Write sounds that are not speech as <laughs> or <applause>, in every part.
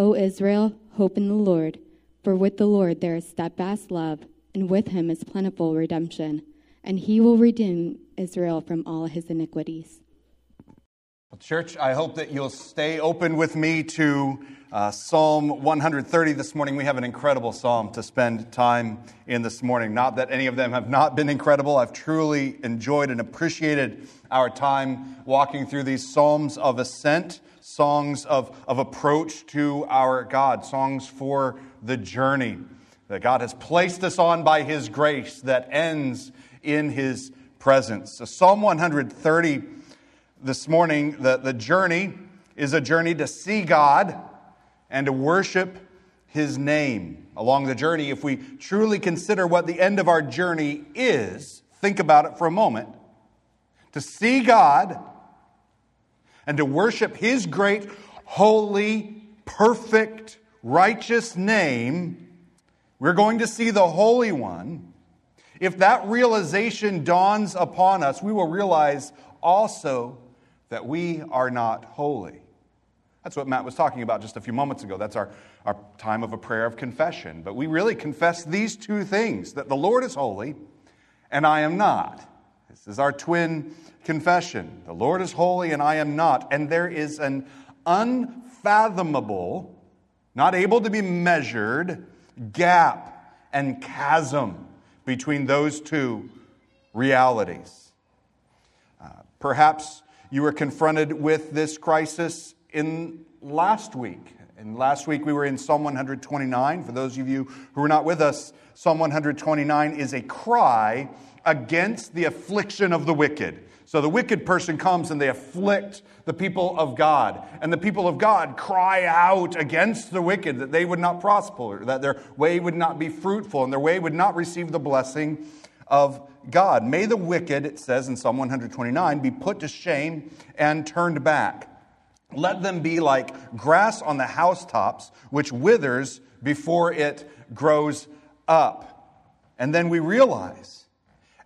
O Israel, hope in the Lord, for with the Lord there is steadfast love, and with him is plentiful redemption, and he will redeem Israel from all his iniquities. Well, church, I hope that you'll stay open with me to uh, Psalm 130 this morning. We have an incredible psalm to spend time in this morning. Not that any of them have not been incredible. I've truly enjoyed and appreciated our time walking through these psalms of ascent, songs of, of approach to our God, songs for the journey that God has placed us on by His grace that ends in His presence. So Psalm 130 this morning, the, the journey is a journey to see God and to worship His name. Along the journey, if we truly consider what the end of our journey is, think about it for a moment. To see God and to worship His great, holy, perfect, righteous name, we're going to see the Holy One. If that realization dawns upon us, we will realize also that we are not holy. That's what Matt was talking about just a few moments ago. That's our, our time of a prayer of confession. But we really confess these two things that the Lord is holy and I am not. This is our twin confession. The Lord is holy and I am not. And there is an unfathomable, not able to be measured, gap and chasm between those two realities. Uh, perhaps you were confronted with this crisis in last week. And last week we were in Psalm 129. For those of you who were not with us, Psalm 129 is a cry against the affliction of the wicked. So the wicked person comes and they afflict the people of God. And the people of God cry out against the wicked that they would not prosper, that their way would not be fruitful, and their way would not receive the blessing of God. May the wicked, it says in Psalm 129, be put to shame and turned back. Let them be like grass on the housetops, which withers before it grows up. And then we realize,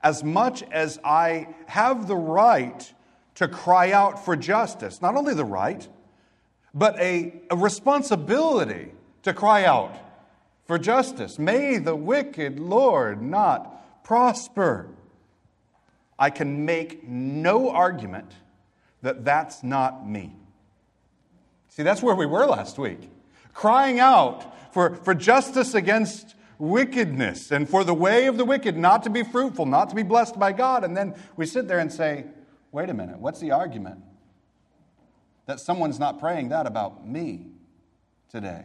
as much as I have the right to cry out for justice, not only the right, but a, a responsibility to cry out for justice. May the wicked Lord not prosper. I can make no argument that that's not me. See, that's where we were last week. Crying out for, for justice against wickedness and for the way of the wicked not to be fruitful, not to be blessed by God. And then we sit there and say, wait a minute, what's the argument? That someone's not praying that about me today.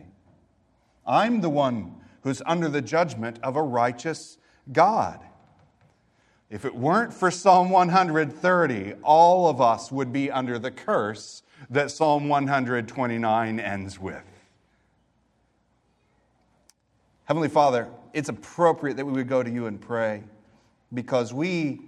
I'm the one who's under the judgment of a righteous God. If it weren't for Psalm 130, all of us would be under the curse that Psalm 129 ends with. Heavenly Father, it's appropriate that we would go to you and pray because we,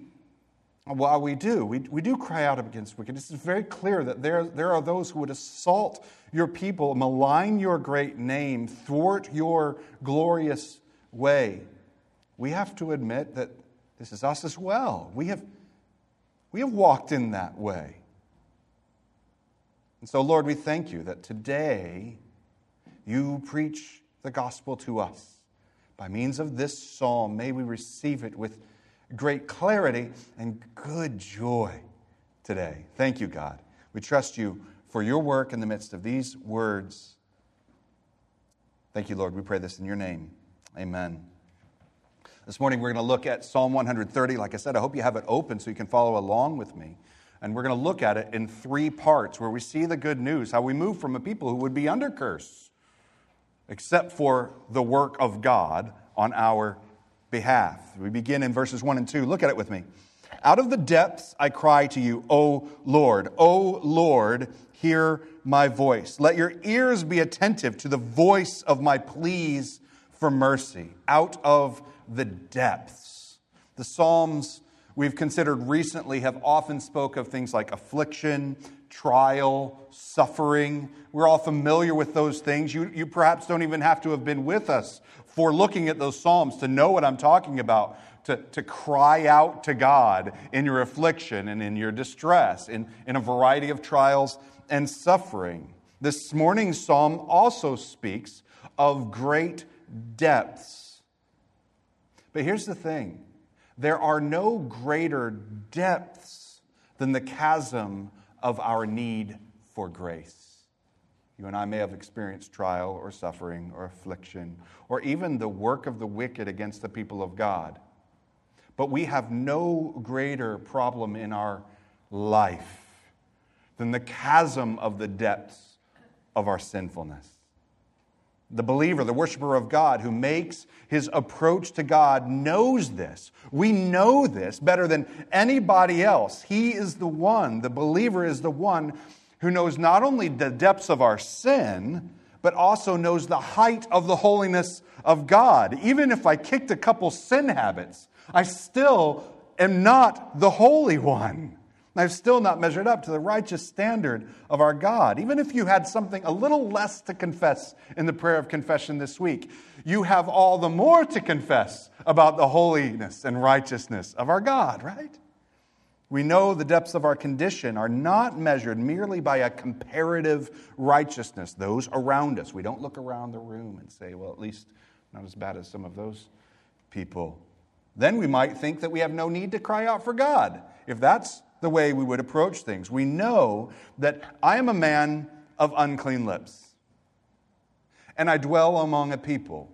well, we do. We, we do cry out against wickedness. It's very clear that there, there are those who would assault your people, malign your great name, thwart your glorious way. We have to admit that this is us as well. We have, we have walked in that way. And so, Lord, we thank you that today you preach the gospel to us. By means of this psalm, may we receive it with great clarity and good joy today. Thank you, God. We trust you for your work in the midst of these words. Thank you, Lord. We pray this in your name. Amen. This morning we're going to look at Psalm 130. Like I said, I hope you have it open so you can follow along with me. And we're going to look at it in three parts where we see the good news, how we move from a people who would be under curse, except for the work of God on our behalf. We begin in verses 1 and 2. Look at it with me. Out of the depths I cry to you, O Lord. O Lord, hear my voice. Let your ears be attentive to the voice of my pleas for mercy out of the depths. The Psalms we've considered recently have often spoke of things like affliction, trial, suffering. We're all familiar with those things. You, you perhaps don't even have to have been with us for looking at those Psalms to know what I'm talking about, to, to cry out to God in your affliction and in your distress, in, in a variety of trials and suffering. This morning's Psalm also speaks of great depths. But here's the thing there are no greater depths than the chasm of our need for grace. You and I may have experienced trial or suffering or affliction or even the work of the wicked against the people of God. But we have no greater problem in our life than the chasm of the depths of our sinfulness. The believer, the worshiper of God who makes his approach to God knows this. We know this better than anybody else. He is the one, the believer is the one who knows not only the depths of our sin, but also knows the height of the holiness of God. Even if I kicked a couple sin habits, I still am not the Holy One. I've still not measured up to the righteous standard of our God. Even if you had something a little less to confess in the prayer of confession this week, you have all the more to confess about the holiness and righteousness of our God, right? We know the depths of our condition are not measured merely by a comparative righteousness, those around us. We don't look around the room and say, well, at least not as bad as some of those people. Then we might think that we have no need to cry out for God. If that's the way we would approach things. We know that I am a man of unclean lips, and I dwell among a people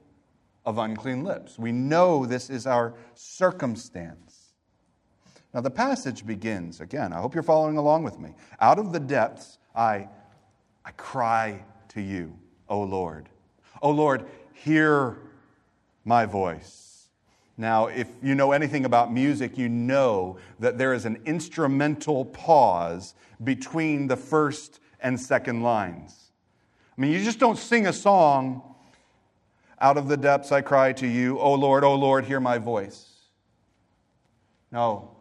of unclean lips. We know this is our circumstance. Now, the passage begins again. I hope you're following along with me. Out of the depths, I, I cry to you, O Lord. O Lord, hear my voice. Now, if you know anything about music, you know that there is an instrumental pause between the first and second lines. I mean, you just don't sing a song, Out of the depths I cry to you, O Lord, O Lord, hear my voice. No,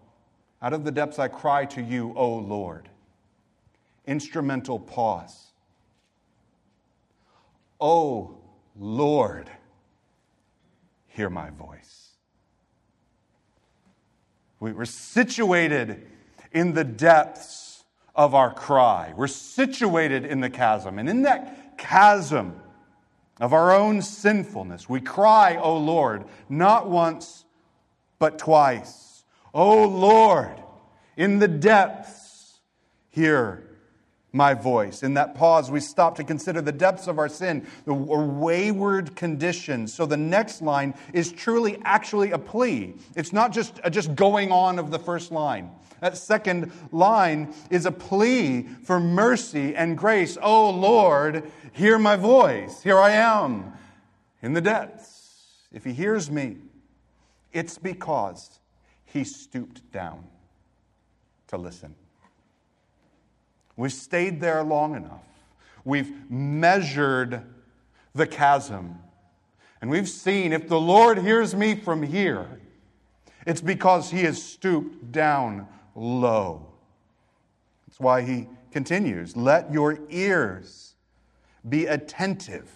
out of the depths I cry to you, O Lord. Instrumental pause. O Lord, hear my voice. We're situated in the depths of our cry. We're situated in the chasm. And in that chasm of our own sinfulness, we cry, O Lord, not once, but twice. O Lord, in the depths, hear my voice. In that pause, we stop to consider the depths of our sin, the wayward condition. So the next line is truly actually a plea. It's not just a just going on of the first line. That second line is a plea for mercy and grace. Oh Lord, hear my voice. Here I am in the depths. If he hears me, it's because he stooped down to listen. We've stayed there long enough. We've measured the chasm. And we've seen if the Lord hears me from here, it's because he has stooped down low. That's why he continues Let your ears be attentive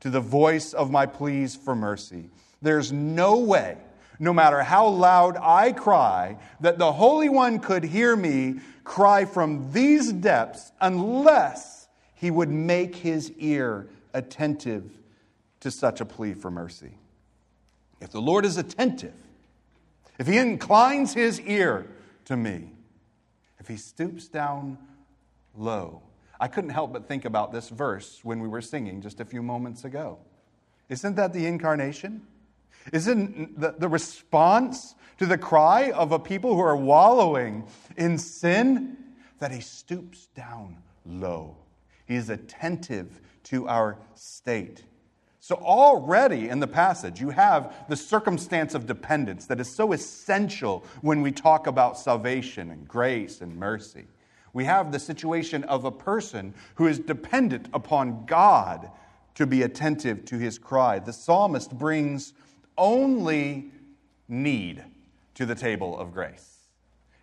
to the voice of my pleas for mercy. There's no way, no matter how loud I cry, that the Holy One could hear me cry from these depths unless he would make his ear attentive to such a plea for mercy. If the Lord is attentive, if he inclines his ear to me, if he stoops down low, I couldn't help but think about this verse when we were singing just a few moments ago. Isn't that the incarnation? Isn't the, the response to the cry of a people who are wallowing in sin that he stoops down low? He is attentive to our state. So, already in the passage, you have the circumstance of dependence that is so essential when we talk about salvation and grace and mercy. We have the situation of a person who is dependent upon God to be attentive to his cry. The psalmist brings only need to the table of grace.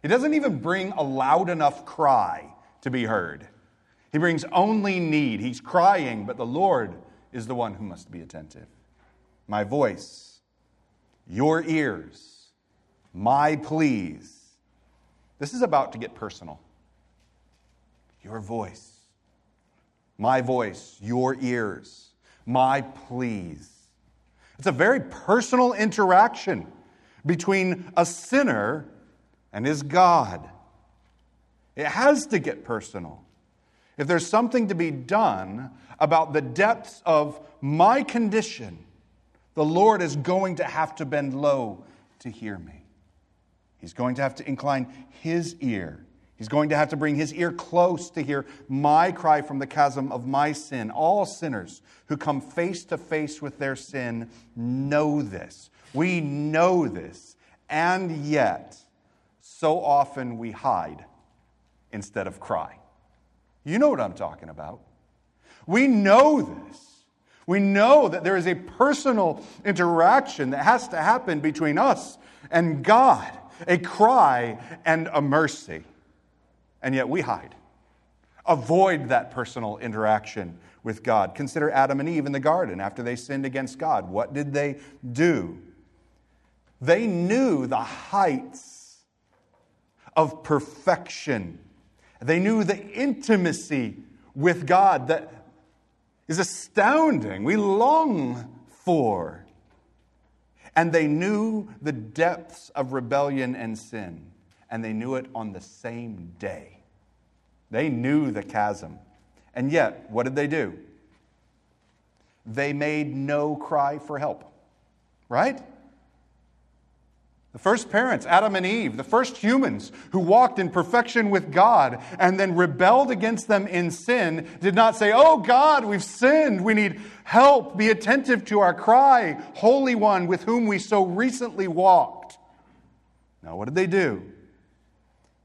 He doesn't even bring a loud enough cry to be heard. He brings only need. He's crying, but the Lord is the one who must be attentive. My voice, your ears, my pleas. This is about to get personal. Your voice, my voice, your ears, my pleas. It's a very personal interaction between a sinner and his God. It has to get personal. If there's something to be done about the depths of my condition, the Lord is going to have to bend low to hear me. He's going to have to incline his ear. He's going to have to bring his ear close to hear my cry from the chasm of my sin. All sinners who come face to face with their sin know this. We know this. And yet, so often we hide instead of cry. You know what I'm talking about. We know this. We know that there is a personal interaction that has to happen between us and God, a cry and a mercy. And yet we hide. Avoid that personal interaction with God. Consider Adam and Eve in the garden after they sinned against God. What did they do? They knew the heights of perfection they knew the intimacy with God that is astounding, we long for. And they knew the depths of rebellion and sin, and they knew it on the same day. They knew the chasm. And yet, what did they do? They made no cry for help, right? The first parents, Adam and Eve, the first humans who walked in perfection with God and then rebelled against them in sin, did not say, Oh God, we've sinned. We need help. Be attentive to our cry, Holy One with whom we so recently walked. Now, what did they do?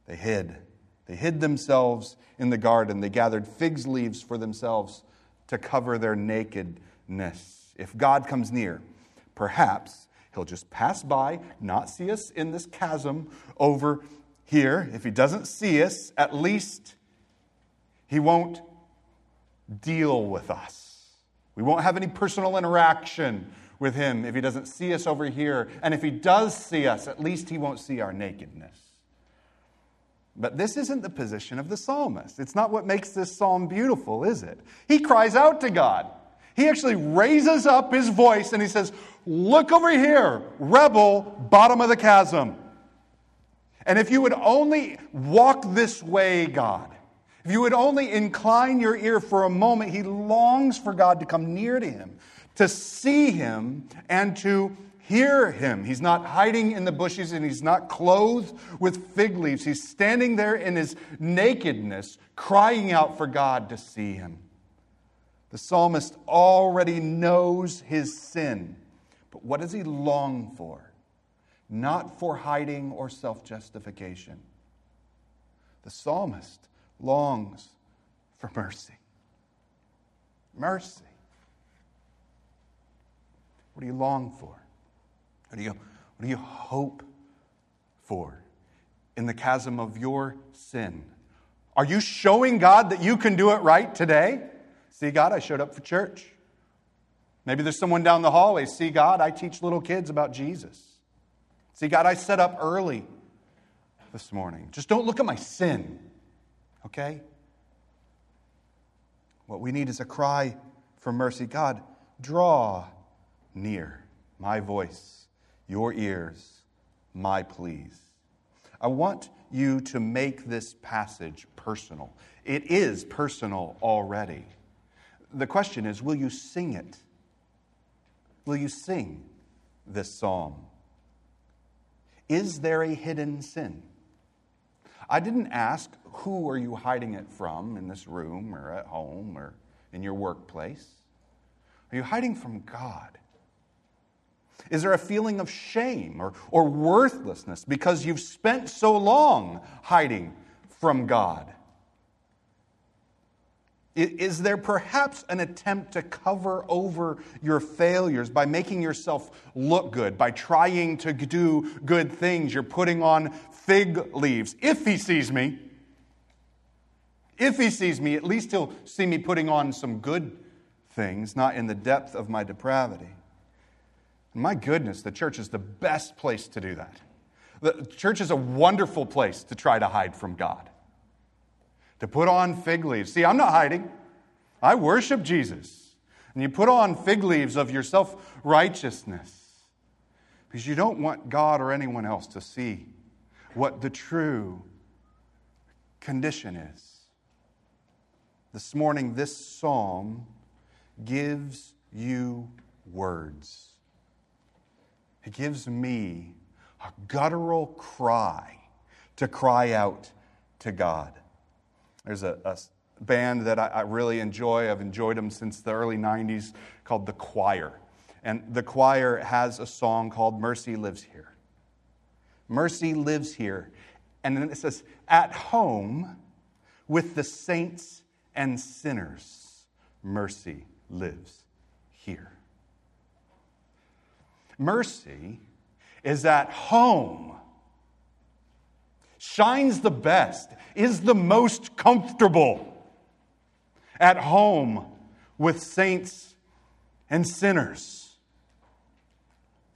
They hid. They hid themselves in the garden. They gathered figs leaves for themselves to cover their nakedness. If God comes near, perhaps He'll just pass by, not see us in this chasm over here. If he doesn't see us, at least he won't deal with us. We won't have any personal interaction with him if he doesn't see us over here. And if he does see us, at least he won't see our nakedness. But this isn't the position of the psalmist. It's not what makes this psalm beautiful, is it? He cries out to God. He actually raises up his voice and he says, Look over here, rebel, bottom of the chasm. And if you would only walk this way, God, if you would only incline your ear for a moment, he longs for God to come near to him, to see him, and to hear him. He's not hiding in the bushes and he's not clothed with fig leaves. He's standing there in his nakedness, crying out for God to see him. The psalmist already knows his sin, but what does he long for? Not for hiding or self justification. The psalmist longs for mercy. Mercy. What do you long for? What do you, what do you hope for in the chasm of your sin? Are you showing God that you can do it right today? See, God, I showed up for church. Maybe there's someone down the hallway. See, God, I teach little kids about Jesus. See, God, I set up early this morning. Just don't look at my sin, okay? What we need is a cry for mercy. God, draw near my voice, your ears, my pleas. I want you to make this passage personal. It is personal already the question is will you sing it? Will you sing this psalm? Is there a hidden sin? I didn't ask who are you hiding it from in this room or at home or in your workplace? Are you hiding from God? Is there a feeling of shame or, or worthlessness because you've spent so long hiding from God? Is there perhaps an attempt to cover over your failures by making yourself look good, by trying to do good things? You're putting on fig leaves. If he sees me, if he sees me, at least he'll see me putting on some good things, not in the depth of my depravity. My goodness, the church is the best place to do that. The church is a wonderful place to try to hide from God to put on fig leaves. See, I'm not hiding. I worship Jesus. And you put on fig leaves of your self righteousness because you don't want God or anyone else to see what the true condition is. This morning, this psalm gives you words. It gives me a guttural cry to cry out to God. There's a, a band that I, I, really enjoy. I've enjoyed them since the early 90s called The Choir. And The Choir has a song called Mercy Lives Here. Mercy lives here. And then it says, At home with the saints and sinners, mercy lives here. Mercy is at home shines the best, is the most comfortable at home with saints and sinners.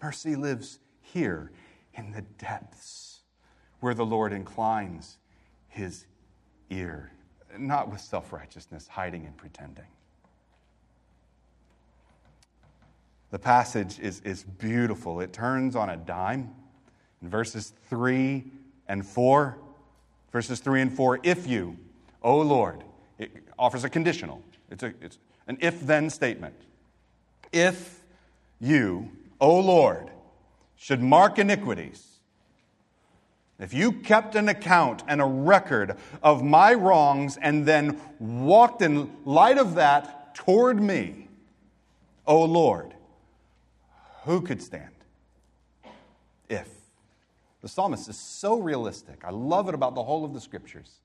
Mercy lives here in the depths where the Lord inclines his ear, not with self righteousness, hiding and pretending. The passage is, is beautiful. It turns on a dime in verses 3 and 4. Verses 3 and 4 If you, O Lord, it offers a conditional, it's, a, it's an if then statement. If you, O Lord, should mark iniquities, if you kept an account and a record of my wrongs and then walked in light of that toward me, O Lord, who could stand? If. The psalmist is so realistic. I love it about the whole of the scriptures.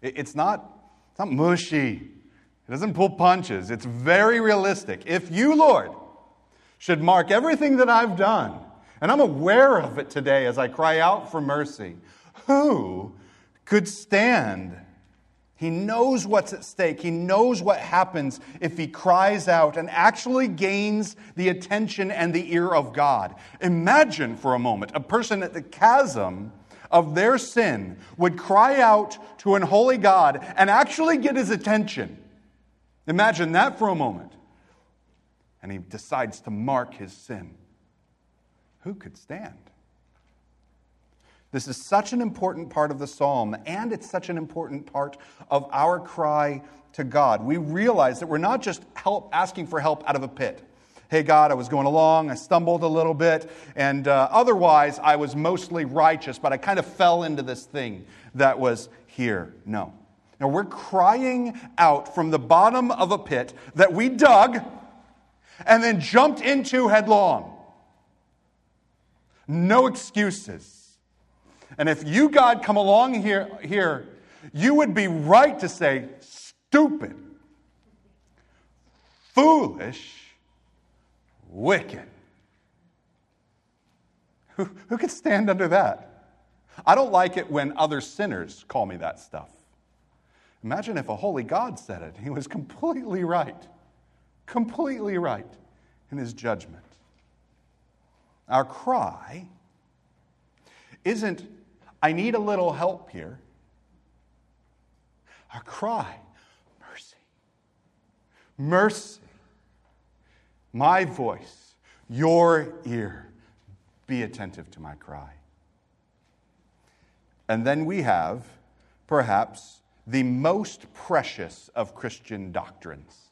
It's not, it's not mushy, it doesn't pull punches. It's very realistic. If you, Lord, should mark everything that I've done, and I'm aware of it today as I cry out for mercy, who could stand he knows what's at stake. He knows what happens if he cries out and actually gains the attention and the ear of God. Imagine for a moment a person at the chasm of their sin would cry out to an holy God and actually get his attention. Imagine that for a moment. And he decides to mark his sin. Who could stand? This is such an important part of the psalm, and it's such an important part of our cry to God. We realize that we're not just help, asking for help out of a pit. Hey, God, I was going along, I stumbled a little bit, and uh, otherwise I was mostly righteous, but I kind of fell into this thing that was here. No. Now, we're crying out from the bottom of a pit that we dug and then jumped into headlong. No excuses. And if you, God, come along here, here, you would be right to say, stupid, foolish, wicked. Who, who could stand under that? I don't like it when other sinners call me that stuff. Imagine if a holy God said it. He was completely right, completely right in his judgment. Our cry isn't I need a little help here. Our cry, mercy. Mercy. My voice, your ear, be attentive to my cry. And then we have, perhaps, the most precious of Christian doctrines.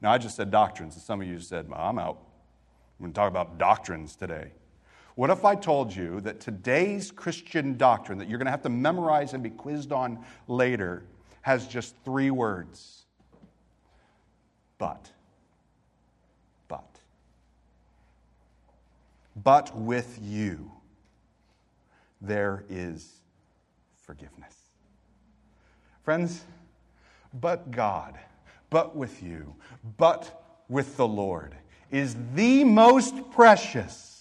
Now, I just said doctrines, and some of you said, well, I'm out. We're going to talk about doctrines today. What if I told you that today's Christian doctrine that you're going to have to memorize and be quizzed on later has just three words? But. But. But with you, there is forgiveness. Friends, but God but with you, but with the Lord is the most precious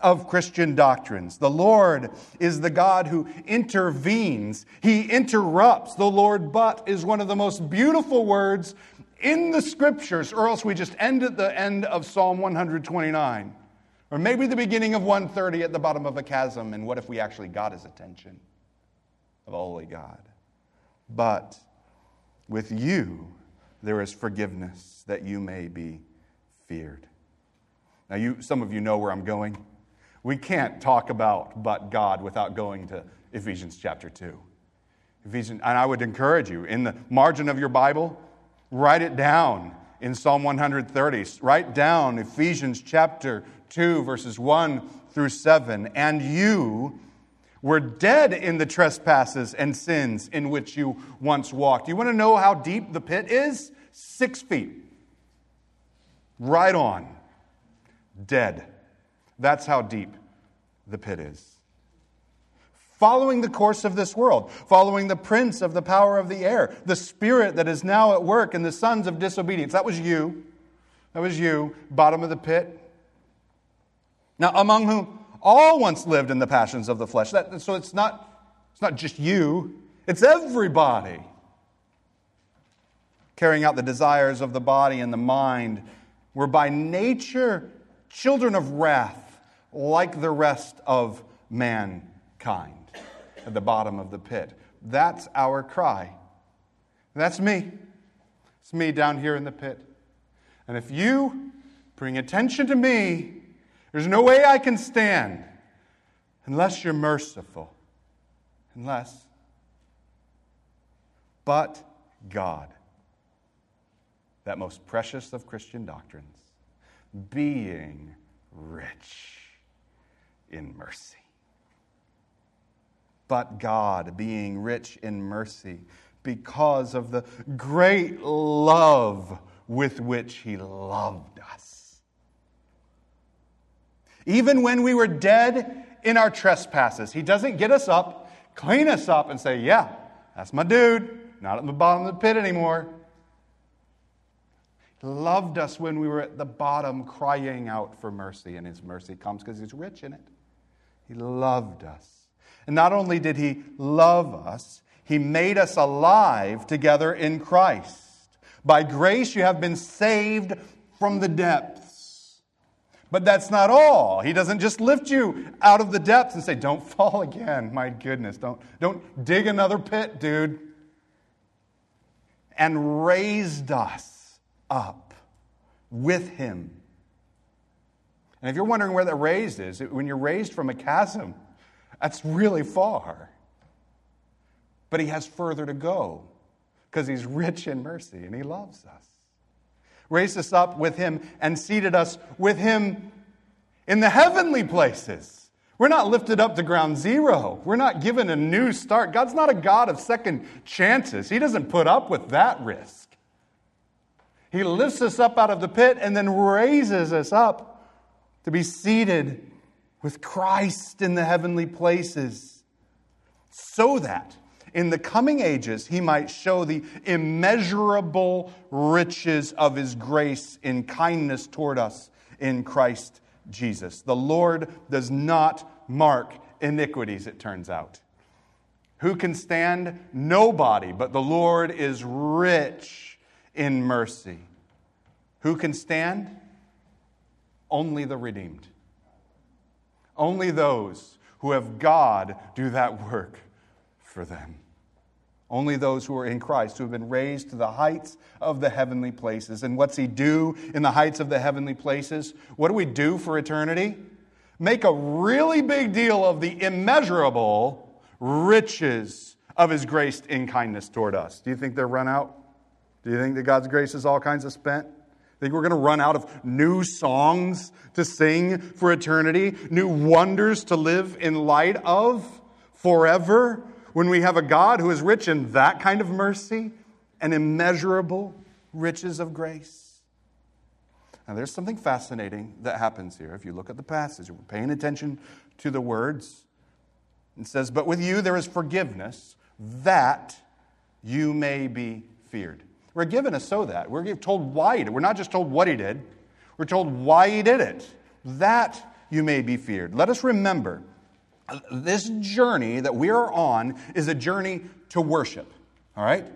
of Christian doctrines. The Lord is the God who intervenes, He interrupts. The Lord but is one of the most beautiful words in the scriptures, or else we just end at the end of Psalm 129. Or maybe the beginning of 130 at the bottom of a chasm, and what if we actually got his attention of holy God? But with you there is forgiveness that you may be feared. Now, you, some of you know where I'm going. We can't talk about but God without going to Ephesians chapter 2. Ephesians, and I would encourage you, in the margin of your Bible, write it down in Psalm 130. Write down Ephesians chapter 2, verses 1 through 7. And you were dead in the trespasses and sins in which you once walked. You want to know how deep the pit is? Six feet. Right on. Dead. That's how deep the pit is. Following the course of this world, following the prince of the power of the air, the spirit that is now at work in the sons of disobedience. That was you. That was you, bottom of the pit. Now, among whom all once lived in the passions of the flesh. That, so it's not, it's not just you, it's everybody. Carrying out the desires of the body and the mind, were by nature children of wrath, like the rest of mankind at the bottom of the pit. That's our cry. That's me. It's me down here in the pit. And if you bring attention to me, there's no way I can stand unless you're merciful. Unless. But God, that most precious of Christian doctrines, being rich in mercy. But God, being rich in mercy, because of the great love with which He loved us. Even when we were dead in our trespasses, He doesn't get us up, clean us up, and say, Yeah, that's my dude, not at the bottom of the pit anymore He loved us when we were at the bottom crying out for mercy, and his mercy comes because he's rich in it. He loved us. And not only did he love us, he made us alive together in Christ. By grace, you have been saved from the depths. But that's not all. He doesn't just lift you out of the depths and say, Don't <laughs> fall again. My goodness, don't, don't dig another pit, dude. And raised us up with him. And if you're wondering where that raised is, when you're raised from a chasm, that's really far. But he has further to go because he's rich in mercy and he loves us. Raised us up with him and seated us with him in the heavenly places. We're not lifted up to ground zero. We're not given a new start. God's not a God of second chances. He doesn't put up with that risk. He lifts us up out of the pit and then raises us up to be seated with Christ in the heavenly places, so that in the coming ages he might show the immeasurable riches of his grace in kindness toward us in Christ Jesus. The Lord does not mark iniquities, it turns out. Who can stand? Nobody, but the Lord is rich in mercy. Who can stand? Only the redeemed. Only those who have God do that work for them. Only those who are in Christ, who have been raised to the heights of the heavenly places. And what's He do in the heights of the heavenly places? What do we do for eternity? Make a really big deal of the immeasurable riches of His grace in kindness toward us. Do you think they're run out? Do you think that God's grace is all kinds of spent? Think we're going to run out of new songs to sing for eternity, new wonders to live in light of forever when we have a God who is rich in that kind of mercy and immeasurable riches of grace? Now, there's something fascinating that happens here. If you look at the passage, we're paying attention to the words. It says, But with you there is forgiveness that you may be feared. We're given us so that. We're told why he did. We're not just told what he did, we're told why he did it. That you may be feared. Let us remember uh, this journey that we are on is a journey to worship. All right?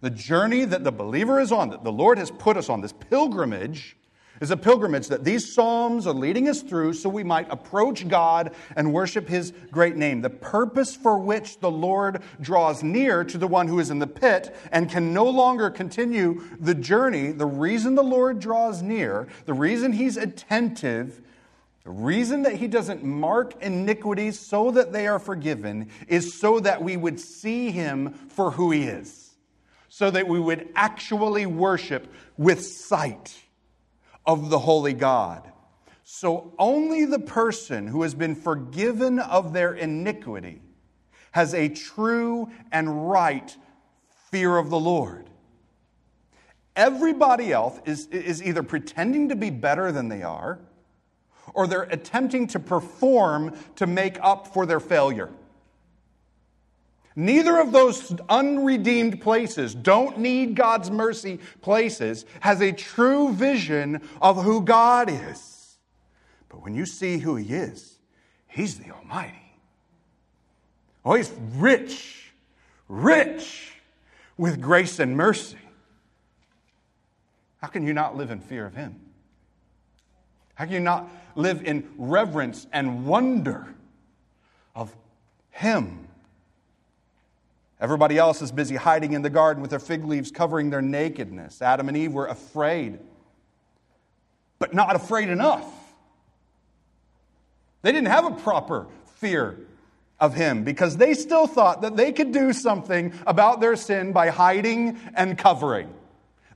The journey that the believer is on, that the Lord has put us on, this pilgrimage, is a pilgrimage that these Psalms are leading us through so we might approach God and worship His great name. The purpose for which the Lord draws near to the one who is in the pit and can no longer continue the journey, the reason the Lord draws near, the reason He's attentive, the reason that He doesn't mark iniquities so that they are forgiven is so that we would see Him for who He is, so that we would actually worship with sight of the holy God. So only the person who has been forgiven of their iniquity has a true and right fear of the Lord. Everybody else is, is either pretending to be better than they are, or they're attempting to perform to make up for their failure. Neither of those unredeemed places, don't need God's mercy places, has a true vision of who God is. But when you see who He is, He's the Almighty. Oh, He's rich, rich with grace and mercy. How can you not live in fear of Him? How can you not live in reverence and wonder of Him? Everybody else is busy hiding in the garden with their fig leaves covering their nakedness. Adam and Eve were afraid, but not afraid enough. They didn't have a proper fear of him because they still thought that they could do something about their sin by hiding and covering.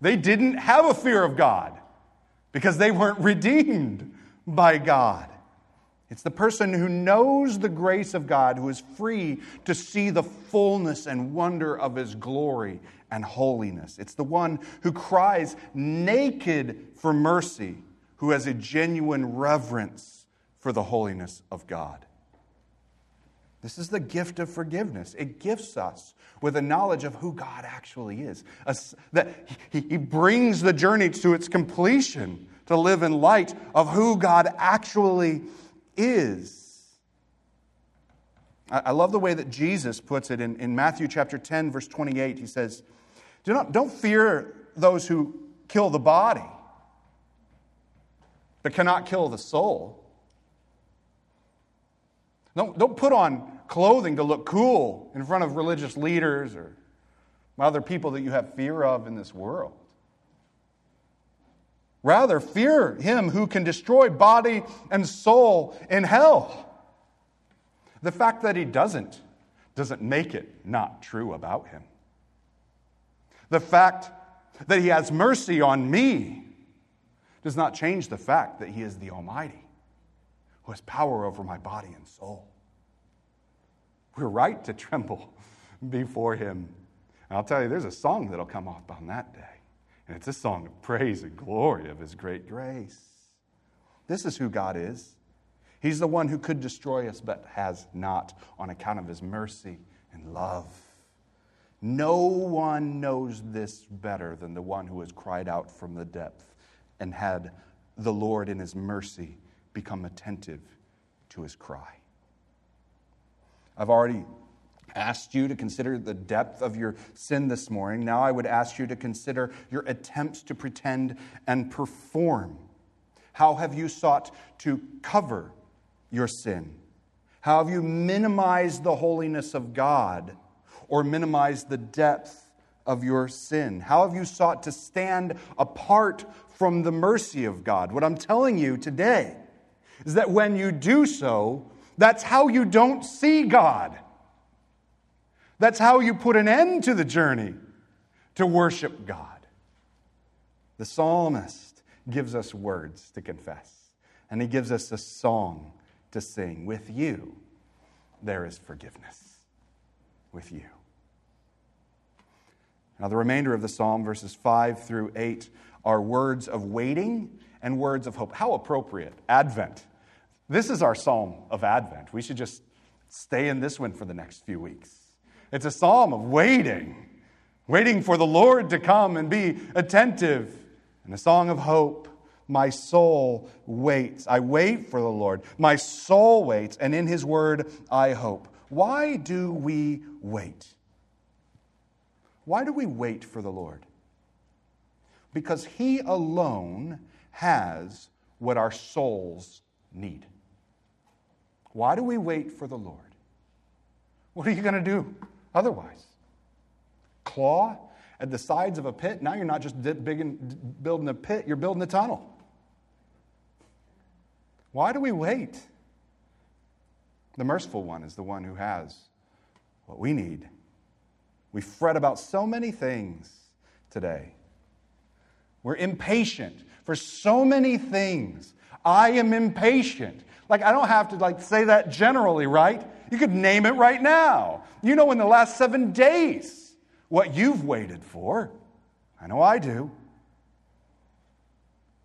They didn't have a fear of God because they weren't <laughs> redeemed by God. It's the person who knows the grace of God who is free to see the fullness and wonder of his glory and holiness. It's the one who cries naked for mercy, who has a genuine reverence for the holiness of God. This is the gift of forgiveness. It gifts us with a knowledge of who God actually is. that he brings the journey to its completion to live in light of who God actually is. I love the way that Jesus puts it in, in Matthew chapter 10, verse 28. He says, Do not, Don't fear those who kill the body, but cannot kill the soul. Don't, don't put on clothing to look cool in front of religious leaders or other people that you have fear of in this world. Rather, fear him who can destroy body and soul in hell. The fact that he doesn't doesn't make it not true about him. The fact that he has mercy on me does not change the fact that he is the Almighty who has power over my body and soul. We're right to <laughs> tremble before him. And I'll tell you, there's a song that'll come off on that day. And it's a song of praise and glory of His great grace. This is who God is. He's the one who could destroy us, but has not on account of His mercy and love. No one knows this better than the one who has cried out from the depth and had the Lord in His mercy become attentive to His cry. I've already asked you to consider the depth of your sin this morning. Now I would ask you to consider your attempts to pretend and perform. How have you sought to cover your sin? How have you minimized the holiness of God or minimized the depth of your sin? How have you sought to stand apart from the mercy of God? What I'm telling you today is that when you do so, that's how you don't see God. That's how you put an end to the journey to worship God. The psalmist gives us words to confess, and he gives us a song to sing. With you, there is forgiveness. With you. Now, the remainder of the psalm, verses 5 through 8, are words of waiting and words of hope. How appropriate. Advent. This is our psalm of Advent. We should just stay in this one for the next few weeks. It's a psalm of waiting waiting for the Lord to come and be attentive. And a song of hope. My soul waits. I wait for the Lord. My soul waits, and in his word I hope. Why do we wait? Why do we wait for the Lord? Because he alone has what our souls need. Why do we wait for the Lord? What are you going to do otherwise? Claw at the sides of a pit? Now you're not just building a pit, you're building a tunnel. Why do we wait? The merciful one is the one who has what we need. We fret about so many things today. We're impatient for so many things. I am impatient. Like I don't have to like say that generally, right? You could name it right now. You know in the last 7 days what you've waited for. I know I do.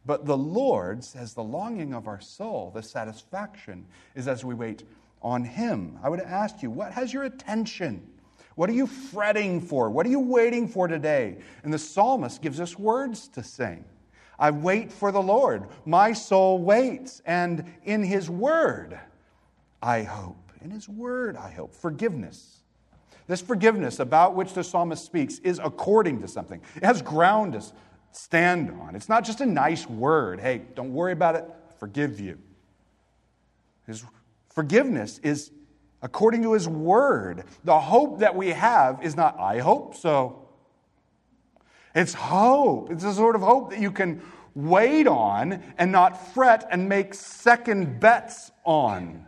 But the Lord says the longing of our soul, the satisfaction, is as we wait on Him. I would ask you, what has your attention? What are you fretting for? What are you waiting for today? And the psalmist gives us words to sing. I wait for the Lord. My soul waits. And in His word, I hope. In His word, I hope. Forgiveness. This forgiveness about which the psalmist speaks is according to something, it has ground to stand on. It's not just a nice word. Hey, don't worry about it. I forgive you. His forgiveness is according to his word. The hope that we have is not, I hope so. It's hope. It's a sort of hope that you can wait on and not fret and make second bets on.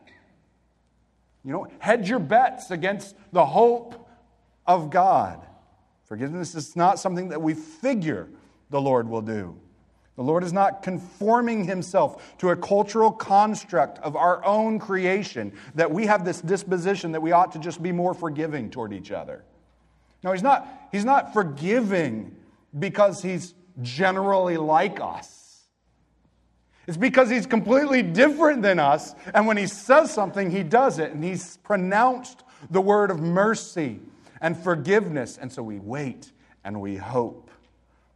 You know, hedge your bets against the hope of God. Forgiveness is not something that we figure the Lord will do. The Lord is not conforming himself to a cultural construct of our own creation that we have this disposition that we ought to just be more forgiving toward each other. No, he's not, he's not forgiving because he's generally like us. It's because he's completely different than us, and when he says something, he does it, and he's pronounced the word of mercy and forgiveness, and so we wait and we hope.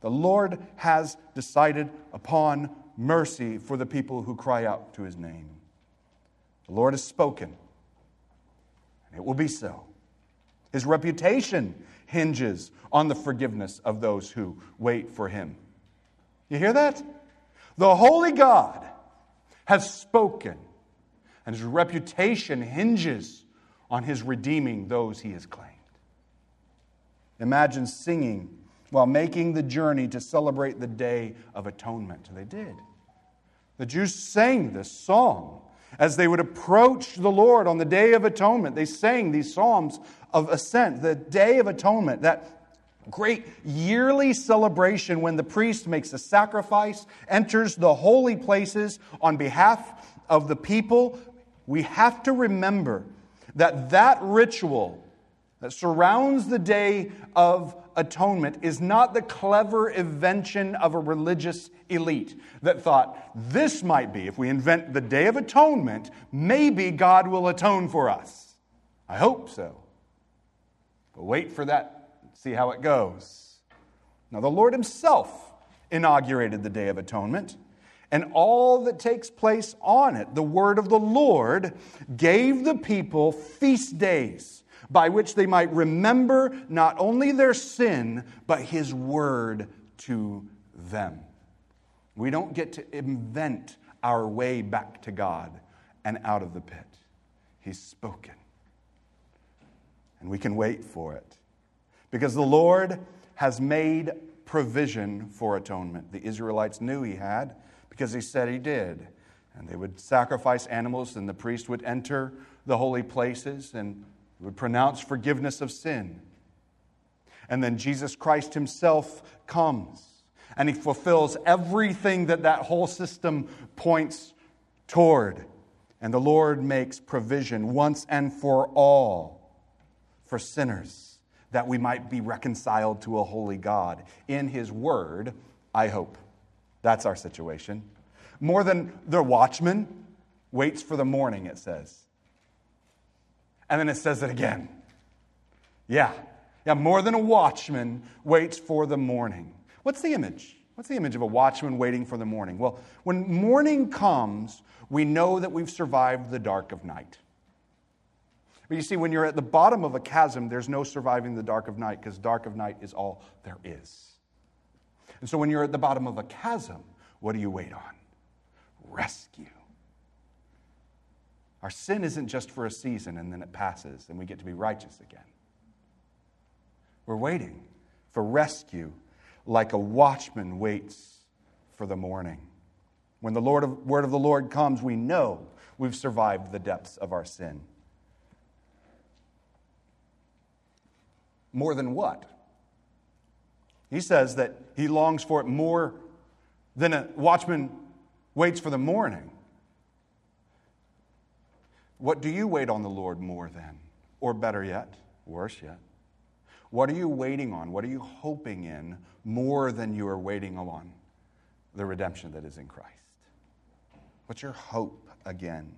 The Lord has decided upon mercy for the people who cry out to his name. The Lord has spoken. and It will be so. His reputation hinges on the forgiveness of those who wait for him. You hear that? The holy God has spoken, and his reputation hinges on his redeeming those he has claimed. Imagine singing while making the journey to celebrate the Day of Atonement. They did. The Jews sang this song as they would approach the Lord on the Day of Atonement. They sang these psalms of ascent, the Day of Atonement, that great yearly celebration when the priest makes a sacrifice, enters the holy places on behalf of the people. We have to remember that that ritual that surrounds the Day of atonement is not the clever invention of a religious elite that thought this might be, if we invent the Day of Atonement, maybe God will atone for us. I hope so. But wait for that, see how it goes. Now, the Lord Himself inaugurated the Day of Atonement. And all that takes place on it, the word of the Lord gave the people feast days by which they might remember not only their sin, but his word to them. We don't get to invent our way back to God and out of the pit. He's spoken. And we can wait for it. Because the Lord has made provision for atonement. The Israelites knew He had because He said He did. And they would sacrifice animals, and the priest would enter the holy places and would pronounce forgiveness of sin. And then Jesus Christ himself comes and he fulfills everything that that whole system points toward. And the Lord makes provision once and for all for sinners that we might be reconciled to a holy God. In his word, I hope. That's our situation. More than the watchman waits for the morning, it says. And then it says it again. Yeah, Yeah, more than a watchman waits for the morning. What's the image? What's the image of a watchman waiting for the morning? Well, when morning comes, we know that we've survived the dark of night. But you see, when you're at the bottom of a chasm, there's no surviving the dark of night because dark of night is all there is. And so when you're at the bottom of a chasm, what do you wait on? Rescue. Our sin isn't just for a season and then it passes and we get to be righteous again. We're waiting for rescue like a watchman waits for the morning. When the Lord of, word of the Lord comes, we know we've survived the depths of our sin. More than what? He says that he longs for it more than a watchman waits for the morning. What do you wait on the Lord more than? Or better yet, worse yet, what are you waiting on? What are you hoping in more than you are waiting on the redemption that is in Christ? What's your hope again?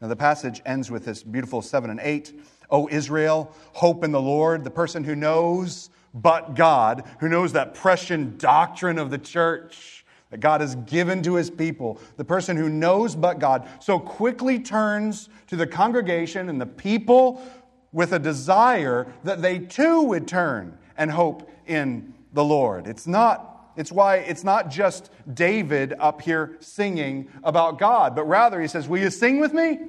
Now, the passage ends with this beautiful 7 and 8. O Israel, hope in the Lord, the person who knows but God, who knows that prescient doctrine of the church that God has given to his people, the person who knows but God, so quickly turns to the congregation and the people with a desire that they too would turn and hope in the Lord. It's not it's why it's not just David up here singing about God, but rather he says, "Will you sing with me?"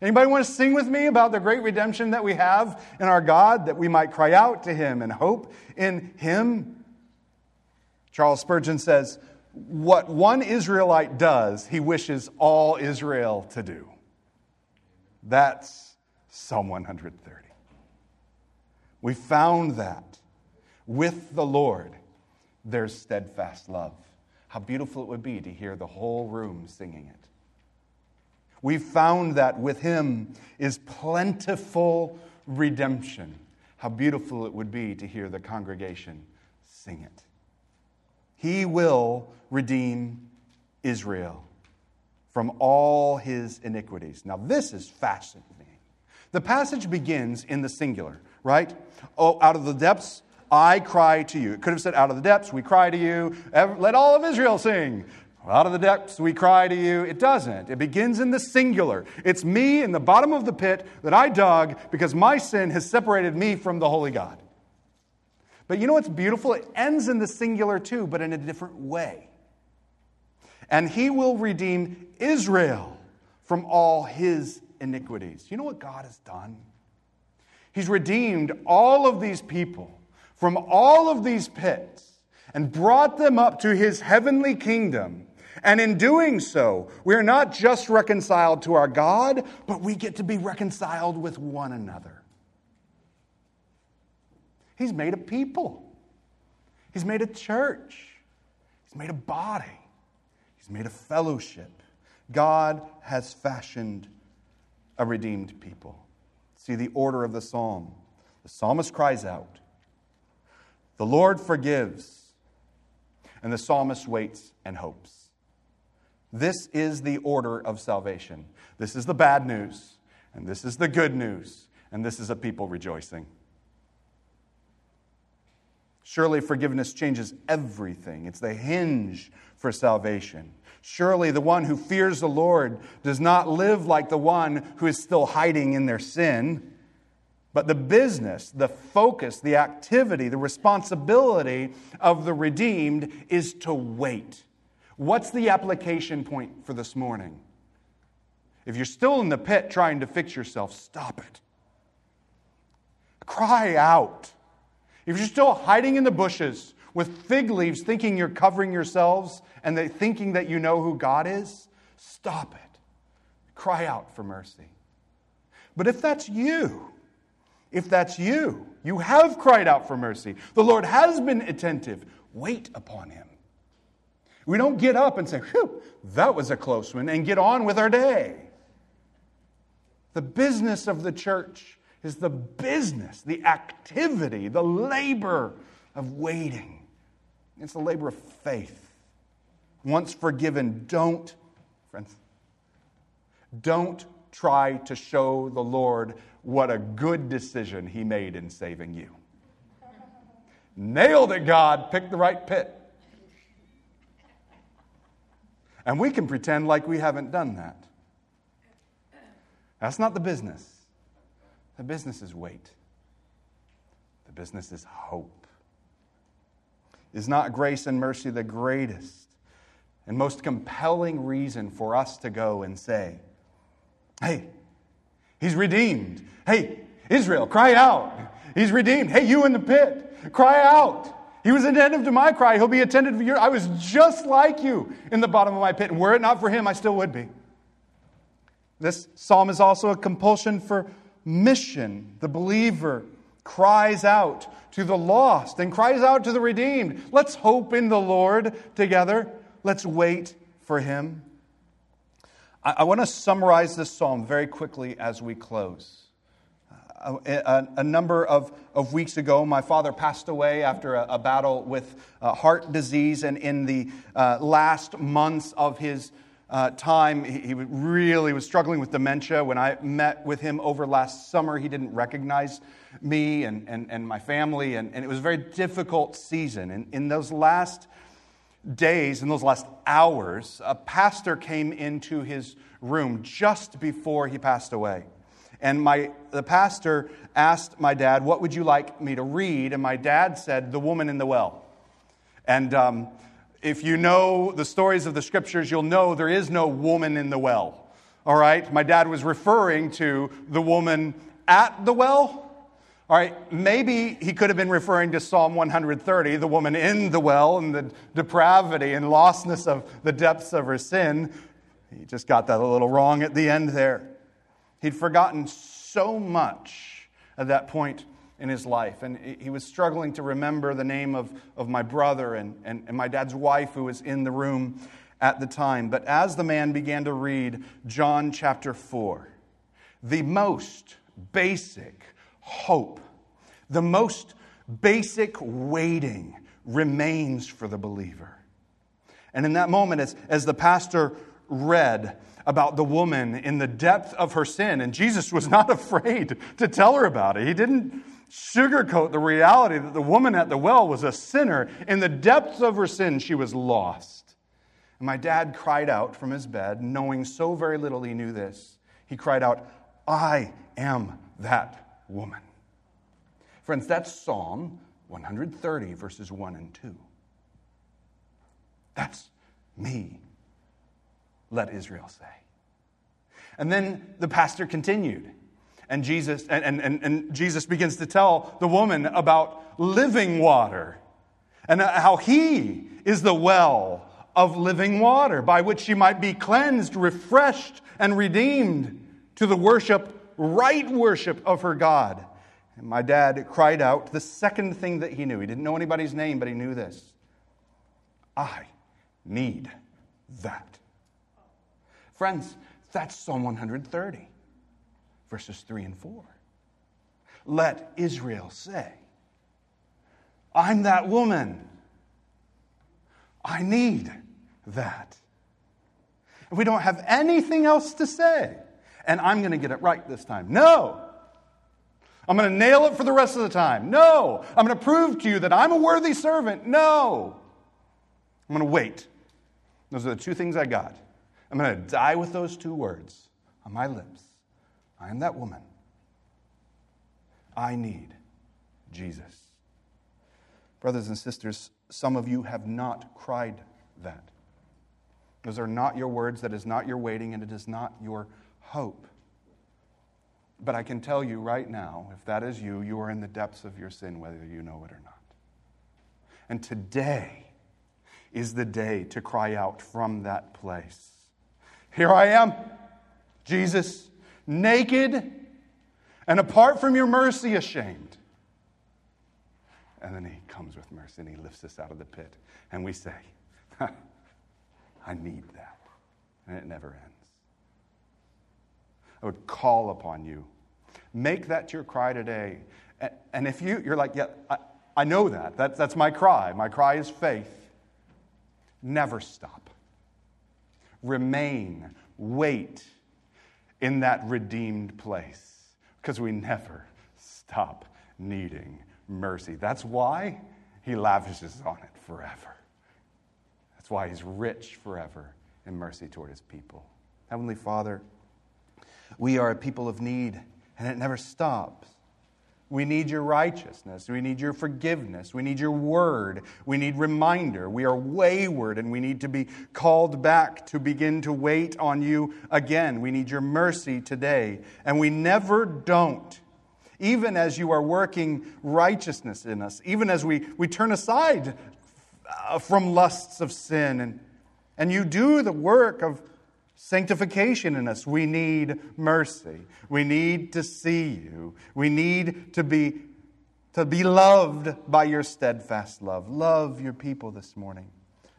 Anybody want to sing with me about the great redemption that we have in our God that we might cry out to him and hope in him? Charles Spurgeon says, "What one Israelite does, he wishes all Israel to do." That's Psalm 130. We found that with the Lord, there's steadfast love. How beautiful it would be to hear the whole room singing it. We found that with Him is plentiful redemption. How beautiful it would be to hear the congregation sing it. He will redeem Israel from all his iniquities. Now, this is fascinating. The passage begins in the singular, right? Oh, out of the depths, I cry to you. It could have said, Out of the depths, we cry to you. Let all of Israel sing. Out of the depths, we cry to you. It doesn't. It begins in the singular. It's me in the bottom of the pit that I dug because my sin has separated me from the holy God. But you know what's beautiful? It ends in the singular too, but in a different way. And he will redeem Israel from all his iniquities. You know what God has done? He's redeemed all of these people from all of these pits and brought them up to his heavenly kingdom. And in doing so, we are not just reconciled to our God, but we get to be reconciled with one another. He's made a people, He's made a church, He's made a body, He's made a fellowship. God has fashioned a redeemed people. See the order of the psalm. The psalmist cries out, The Lord forgives. And the psalmist waits and hopes. This is the order of salvation. This is the bad news, and this is the good news, and this is a people rejoicing. Surely forgiveness changes everything. It's the hinge for salvation. Surely the one who fears the Lord does not live like the one who is still hiding in their sin. But the business, the focus, the activity, the responsibility of the redeemed is to wait. What's the application point for this morning? If you're still in the pit trying to fix yourself, stop it. Cry out. If you're still hiding in the bushes with fig leaves thinking you're covering yourselves and thinking that you know who God is, stop it. Cry out for mercy. But if that's you, if that's you, you have cried out for mercy. The Lord has been attentive. Wait upon him. We don't get up and say, whew, that was a close one, and get on with our day. The business of the church is the business, the activity, the labor of waiting. It's the labor of faith. Once forgiven, don't, friends, don't try to show the Lord what a good decision He made in saving you. Nailed it, God. Pick the right pit. And we can pretend like we haven't done that. That's not the business. The business is wait. The business is hope. Is not grace and mercy the greatest and most compelling reason for us to go and say, Hey, he's redeemed. Hey, Israel, cry out. He's redeemed. Hey, you in the pit, cry out. He was attentive to my cry. He'll be attentive to your. I was just like you in the bottom of my pit. And were it not for him, I still would be. This psalm is also a compulsion for mission. The believer cries out to the lost and cries out to the redeemed. Let's hope in the Lord together. Let's wait for him. I, want to summarize this psalm very quickly as we close. Uh, a, a, number of, of weeks ago, my father passed away after a, a battle with uh, heart disease, and in the uh, last months of his uh, time, he, he, really was struggling with dementia. When I met with him over last summer, he didn't recognize me and, and, and my family, and, and it was a very difficult season. And in those last days, in those last hours, a pastor came into his room just before he passed away. And my, the pastor asked my dad, What would you like me to read? And my dad said, The woman in the well. And um, if you know the stories of the scriptures, you'll know there is no woman in the well. All right? My dad was referring to the woman at the well all right, maybe he could have been referring to Psalm 130, the woman in the well and the depravity and lostness of the depths of her sin. He just got that a little wrong at the end there. He'd forgotten so much at that point in his life. And he was struggling to remember the name of, of my brother and, and, and my dad's wife who was in the room at the time. But as the man began to read John chapter 4, the most basic hope. The most basic waiting remains for the believer. And in that moment, as, as the pastor read about the woman in the depth of her sin, and Jesus was not <laughs> afraid to tell her about it, he didn't sugarcoat the reality that the woman at the well was a sinner. In the depths of her sin, she was lost. And my dad cried out from his bed, knowing so very little he knew this. He cried out, I am that woman. Friends, that's Psalm 130, verses 1 and 2. That's me, let Israel say. And then the pastor continued. And Jesus, and, and, and Jesus begins to tell the woman about living water and how he is the well of living water by which she might be cleansed, refreshed, and redeemed to the worship right worship of her God. And my dad cried out the second thing that he knew. He didn't know anybody's name, but he knew this I need that. Friends, that's Psalm 130, verses 3 and 4. Let Israel say, I'm that woman. I need that. We don't have anything else to say and I'm going to get it right this time. No. I'm going to nail it for the rest of the time. No. I'm going to prove to you that I'm a worthy servant. No. I'm going to wait. Those are the two things I got. I'm going to die with those two words on my lips. I am that woman. I need Jesus. Brothers and sisters, some of you have not cried that. Those are not your words, that is not your waiting, and it is not your hope. But I can tell you right now, if that is you, you are in the depths of your sin, whether you know it or not. And today is the day to cry out from that place. Here I am, Jesus, naked and apart from your mercy, ashamed. And then he comes with mercy and he lifts us out of the pit. And we say, <laughs> I need that. And it never ends. I would call upon you. Make that your cry today. And if you, you're like, yeah, I, I know that. that. That's my cry. My cry is faith. Never stop. Remain, wait in that redeemed place because we never stop needing mercy. That's why He lavishes on it forever. That's why He's rich forever in mercy toward His people. Heavenly Father, we are a people of need, and it never stops. We need your righteousness. We need your forgiveness. We need your word. We need reminder. We are wayward and we need to be called back to begin to wait on you again. We need your mercy today. And we never don't. Even as you are working righteousness in us, even as we, we turn aside uh, from lusts of sin and, and you do the work of sanctification in us. We need mercy. We need to see you. We need to be, to be loved by your steadfast love. Love your people this morning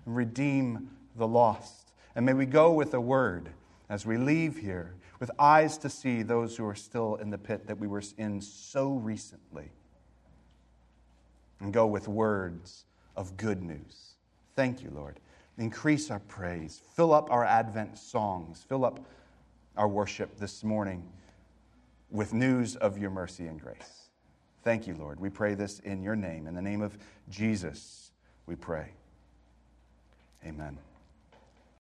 and redeem the lost. And may we go with a word as we leave here with eyes to see those who are still in the pit that we were in so recently. And go with words of good news. Thank you, Lord. Increase our praise. Fill up our Advent songs. Fill up our worship this morning with news of your mercy and grace. Thank you, Lord. We pray this in your name. In the name of Jesus, we pray. Amen.